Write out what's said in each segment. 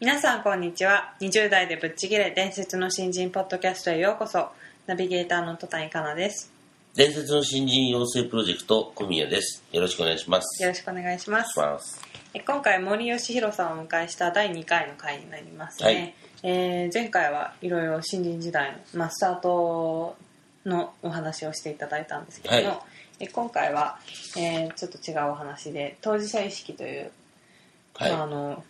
皆さんこんにちは。20代でぶっちぎれ伝説の新人ポッドキャストへようこそ。ナビゲーターの戸谷香奈です。伝説の新人養成プロジェクト小宮です。よろしくお願いします。よろしくお願いします。します。え今回森喜弘さんをお迎えした第2回の回になりますね、はい。えー前回はいろいろ新人時代の、まあ、スタートのお話をしていただいたんですけども、はい。え今回は、えーちょっと違うお話で当事者意識という、はい、まあ、あの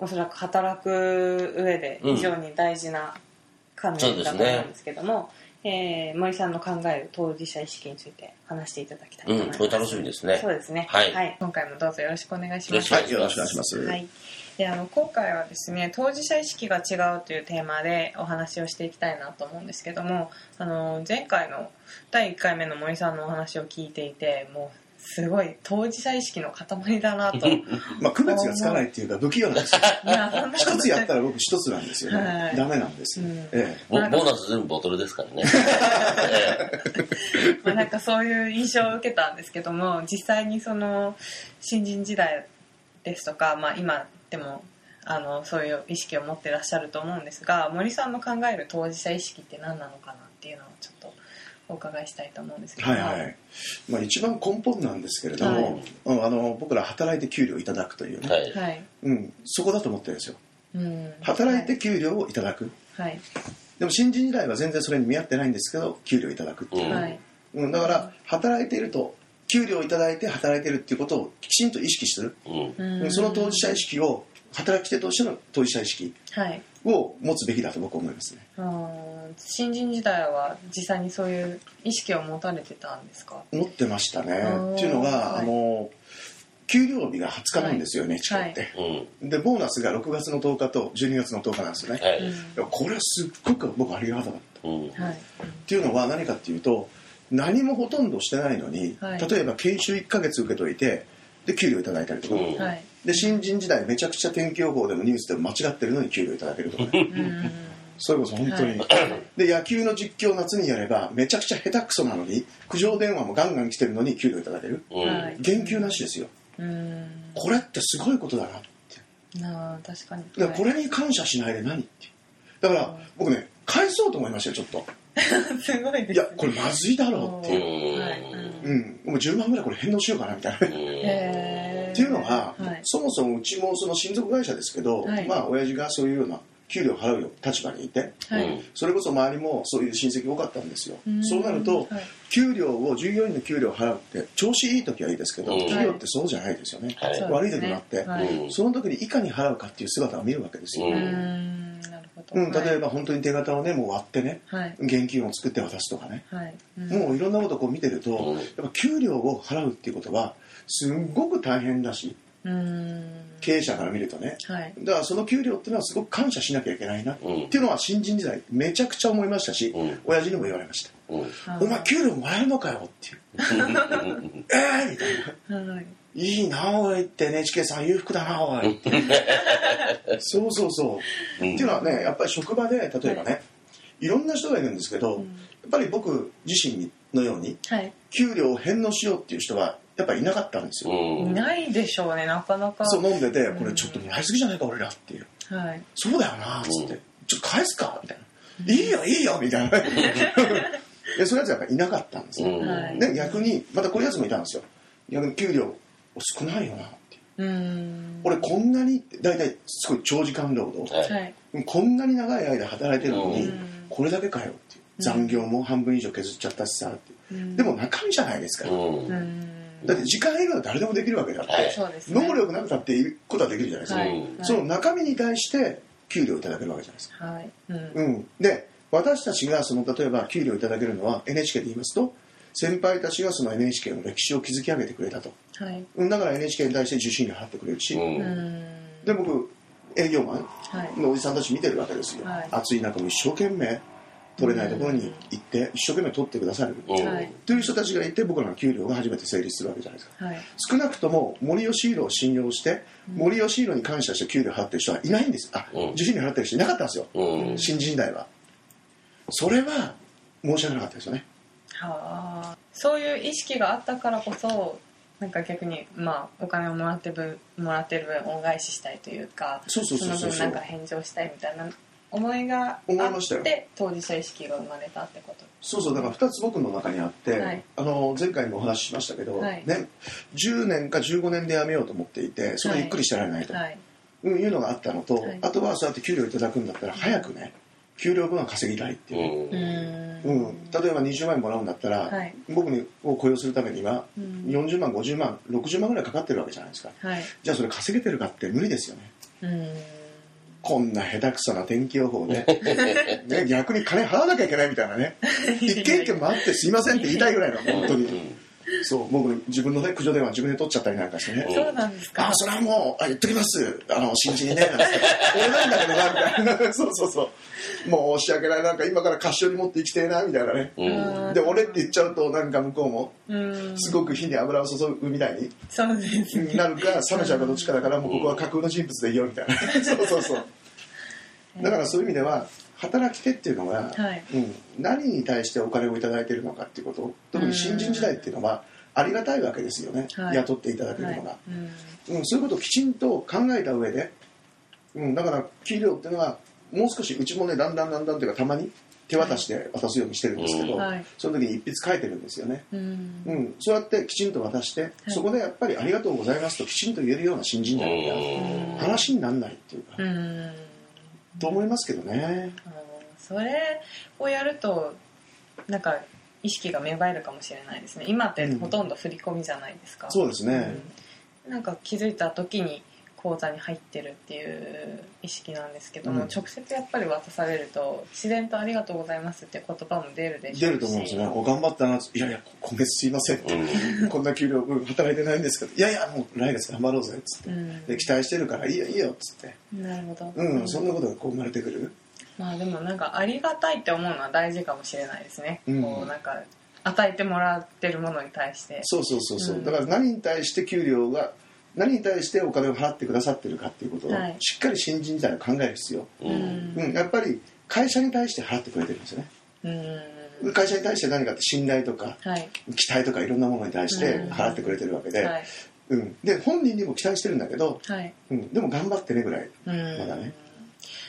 おそらく働く上で非常に大事な観念だと思うんですけども、えー森さんの考える当事者意識について話していただきたいと思います、うんこれ楽しみですね。そうですね。はい。今回もどうぞよろしくお願いします。よろしくはい、よろしくお願いします。はい、であの今回はですね当事者意識が違うというテーマでお話をしていきたいなと思うんですけどもあの前回の第1回目の森さんのお話を聞いていてもうすごい当事者意識の塊だなとい まあ、区別がつかないっていうか、不器用なんですよ。やそんなこと一つやったら僕一つなんですよね。はいダメなんですよ。うんええボボーナス全部ボトルですからね まあなんかそういう印象を受けたんですけども実際にその新人時代ですとか、まあ、今でもあのそういう意識を持ってらっしゃると思うんですが森さんの考える当事者意識って何なのかなっていうのをちょっとお伺いしたいと思うんですけど。はいはい。まあ、一番根本なんですけれども、うんあの僕ら働いて給料をいただくというね、はい。はい、うん、そこだと思ってるんですよ。うん、働いて給料をいただく。はい。でも新人時代は全然それに見合ってないんですけど、給料をいただくっていう。うん。はい。うん、だから、働いていると、給料をいただいて働いているっていうことをきちんと意識する。うん。うん。その当事者意識を、働き手としての当事者意識はい。を持つべきだと僕は思いますね。うん新人時代は実際にそういう意識を持たれてたんですか？持ってましたね。ー。っていうのが、はい。あの給料日が20日なんですよね、い。地方って、うん。でボーナスが6月の10日と12月の10日なんですよね、はい。これはすっごく僕ありがたかった。っうん。はい。ていうのは何かっていうと何もほとんどしてないのに、はい。例えば研修1ヶ月受けといてで給料いただいたりとか、で新人時代めちゃくちゃ天気予報でもニュースでも間違ってるのに給料いただけるとかね。うんそれこそ本当に、はで野球の実況夏にやればめちゃくちゃ下手くそなのに苦情電話もガンガン来てるのに給料いただける。うんはい。減給なしですよ。うん。これってすごいことだなって。なあ確かに。だからこれに感謝しないで何って。だから僕ね返そうと思いましたよちょっと。すごいですね。いやこれまずいだろうって。ういう、ん。はい。うん、もう10万ぐらいこれ返納しようかなみたいな。っていうのが、はい。そもそもうちもその親族会社ですけど、はい。まあ親父がそういうような給料払うよ立場にいて。はい。それこそ周りもそういう親戚多かったんですよ。うん。そうなるとはい。給料を従業員の給料を払うって調子いい時はいいですけど、うん企業ってそうじゃないですよね、はい。悪い時もあって、その時にいかに払うかっていう姿を見るわけですよ、うん。例えばば本当に手形をねもう割ってねはい。現金を作って渡すとかね、はい。うん。もういろんなことをこう見てると、うん。やっぱ給料を払うっていうことはすんごく大変だし経営者から見るとね。はい。だからその給料っていうのはすごく感謝しなきゃいけないな。っうん。ていうのは新人時代めちゃくちゃ思いましたし、うん。親父にも言われました。うん。あ「お前給料もらえるのかよ」っていう「えー!」みたいな。はい「いいなおい」って NHK さん裕福だなおいって。そうそうそう、うん。っていうのはねやっぱり職場で例えばね、い、ろんな人がいるんですけど、うん。やっぱり僕自身のようにはい。給料を返納しようっていう人はやっぱりいなかったんですよ、うん。いないでしょうねなかなか。そう飲んでてうん。これちょっともらいすぎじゃないか俺らっていう。はい。そうだよなっつって、うん。ちょっと返すかみたいな、いいよいいよみたいな。でそういうやつやっぱいなかったんですよ、で逆にまたこういうやつもいたんですよ。逆に給料少ないよなって。いうん。俺こんなに大体すごい長時間労働。はい。はい。こんなに長い間働いてるのに、うん。これだけかよっていう。残業も半分以上削っちゃったしさってでも中身じゃないですか、うん。うーんだって時間以外は誰でもできるわけだって、はい。能力なくたっていることはできるじゃないですか、はい。うん。その中身に対して給料をいただけるわけじゃないですか、はい。うん。うん、で私たちがその例えば給料いただけるのは NHK で言いますと先輩たちがその NHK の歴史を築き上げてくれたと。はい。うん。だから NHK に対して受信料払ってくれるし、うん。うん。で僕営業マンはい。のおじさんたち見てるわけですよ、はい。暑い中も一生懸命取れないところに行って一生懸命取ってくださる、う。んはいという人たちがいて僕らの給料が初めて成立するわけじゃないですか。はい。少なくとも森吉弘を信用して森吉弘に感謝して給料払ってる人はいないんです。あ、うん。受信料払ってる人いなかったんですよ、うん。新人代は。それは申し訳なかったですよね。はあ。そういう意識があったからこそなんか逆にまあお金をもらってる分もらってる分恩返ししたいというかそうそうそうそうの分なんか返上したいみたいな思いがあっ思いましたよ。て当事者意識が生まれたってこと。そうそうだから2つ僕の中にあって、はい。あの前回もお話ししましたけど、はい。ね、10年か15年で辞めようと思っていてそれはゆっくりしてられないと、はい。うんいうのがあったのと、はい。あとはそうやって給料いただくんだったら早くね給料分は稼ぎたいっていう、うん。うん。ん例えば20万円もらうんだったら、はい。僕にを雇用するためにはうん。40万50万60万ぐらいかかってるわけじゃないですか。はい。じゃあそれ稼げてるかって無理ですよね。うんこんな下手くそな天気予報ね。ね逆に金払わなきゃいけないみたいなね。一件一件回ってすいませんって言いたいぐらいの本当にそう僕自分のね駆除電話自分で取っちゃったりなんかしてね。うん。そうなんですか？あそれはもうあ言っときます。あの新人にね。なんて俺なんだけどなみたいなそうそうそう。もう申し訳ない。なんか今から菓子折り持って生きてえなみたいなね。うん。で俺って言っちゃうとなんか向こうもうん。すごく火に油を注ぐみたいに。そうですね。なるか冷めちゃうかどっちかだからもうここは架空の人物でいいよみたいな。そうそうそう。だからそういう意味では働き手っていうのは、はい。うん、何に対してお金をいただいているのかっていうこと特に新人時代っていうのはありがたいわけですよね、はい。雇っていただけるのが、はい。うん。うん、そういうことをきちんと考えた上で、うん、だから給料っていうのはもう少しうちもねだんだんだんだんというかたまに手渡しで渡すようにしてるんですけど、うんはい。その時に一筆書いてるんですよね、うん。うん、そうやってきちんと渡して、そこでやっぱり「ありがとうございます」ときちんと言えるような新人じゃなきゃうん。話にならないっていうか、うんと思いますけどね。それをやるとなんか意識が芽生えるかもしれないですね。今ってほとんど振り込みじゃないですか、そうですね、うん。なんか気づいた時に口座に入ってるっていう意識なんですけども、うん。直接やっぱり渡されると自然と「ありがとうございます」って言葉も出るでしょうし出ると思うんですよね「お頑張ったな」いやいや今月すいません」って、うん。こんな給料分働いてないんですけど「いやいやもう来月頑張ろうぜ」っつって、うんで期待してるからいいよいいよっつって。なるほど、うん、そんなことがこう生まれてくる。まあでもなんかありがたいって思うのは大事かもしれないですね、うん。こうなんか与えてもらってるものに対して。そうそうそうそう、うん。だから何に対して給料が何に対してお金を払ってくださってるかっていうことをはい。しっかり新人時代は考える必要、うん。うん、やっぱり会社に対して払ってくれてるんですよね。うん。会社に対して何かって信頼とかはい。期待とかいろんなものに対してうん。払ってくれてるわけで、はい。うん、で本人にも期待してるんだけど、はい。うん、でも頑張ってねぐらい。うん。まだね。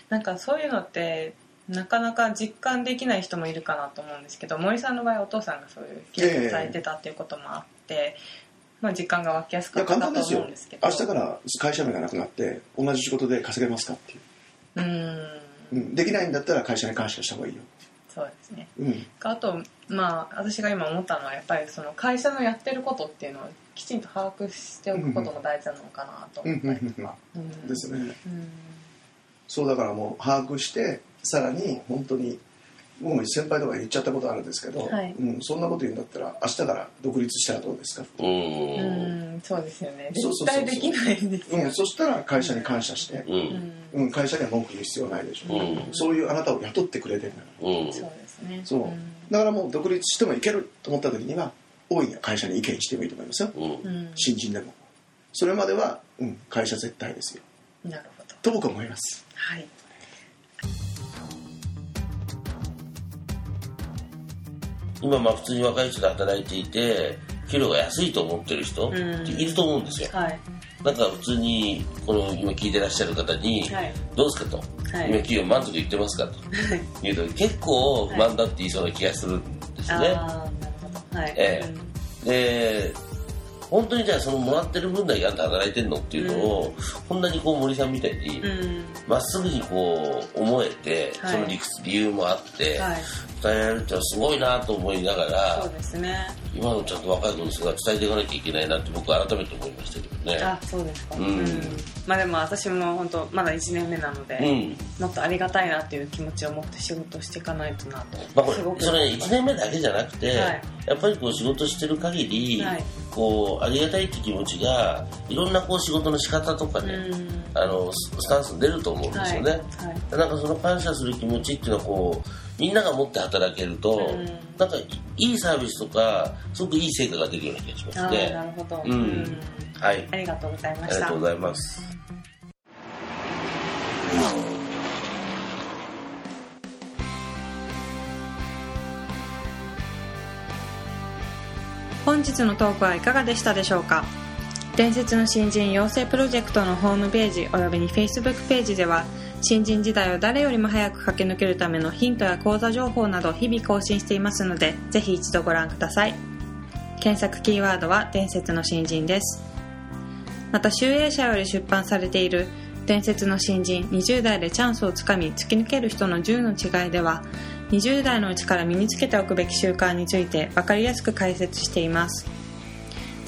なんかそういうのってなかなか実感できない人もいるかなと思うんですけど森さんの場合お父さんがそういう経験されてたっていうこともあって、まあ、実感が湧きやすかったと簡単ですよ。思うんですけど。明日から会社名がなくなって同じ仕事で稼げますかっていう、うん。うん、できないんだったら会社に感謝した方がいいよ、そうですね。うん、あとまあ私が今思ったのはやっぱりその会社のやってることっていうのをきちんと把握しておくことも大事なのかなと思ったりとか、うん。ですねうん。そうだからもう把握してさらに本当に僕も先輩とか言っちゃったことあるんですけど、はい。うん、そんなこと言うんだったら明日から独立したらどうですか、うん。うんそうですよね。絶対できないです。ようん、そしたら会社に感謝して、うん。うんうん、会社には文句言う必要ないでしょ、うん。そういうあなたを雇ってくれてるんだから。うん。そうですね。そう、だからもう独立してもいけると思った時には大いに会社に意見してもいいと思いますよ、うんうん。新人でも。それまでは、うん、会社絶対ですよ。なるほど。と僕は思います。はい今まあ普通に若い人で働いていて給料が安いと思ってる人っていると思うんですよ、はい。なんか普通にこの今聞いてらっしゃる方にはい「どうですか?」と。はい「今給料満足いってますか?」と。言うと結構不満だって言いそうな気がするんですね、はい。えで本当にじゃあそのもらってる分だけあんた働いてんのっていうのを、こんなにこう森さんみたいにうん。まっすぐにこう思えて、はい。その理屈理由もあって、はい伝えられるってすごいなと思いながらそうですね。今のちゃんと若い子ですが伝えていかなきゃいけないなって僕は改めて思いましたけどね。あそうですか。うん。まあでも私も本当まだ1年目なので、うん。もっとありがたいなっていう気持ちを持って仕事をしていかないとなと、まあ、これそれね1年目だけじゃなくて、はい。やっぱりこう仕事してる限り、はい。こうありがたいって気持ちがいろんなこう仕事の仕方とかね、うん。あのススタンスに出ると思うんですよね、はい。はい。なんかその感謝する気持ちっていうのはこうみんなが持って働けると、うん。なんかいいいサービスとかすごくいい成果が出るような気がしますあーなねるほど、うん。はい。ありがとうございました。ありがとうございます。本日のトークはいかがでしたでしょうか？伝説の新人養成プロジェクトのホームページおよびに Facebook ページでは新人時代を誰よりも早く駆け抜けるためのヒントや講座情報など日々更新していますのでぜひ一度ご覧ください。検索キーワードは伝説の新人です。また集英社より出版されている伝説の新人20代でチャンスをつかみ突き抜ける人の10の違いでは20代のうちから身につけておくべき習慣について分かりやすく解説しています。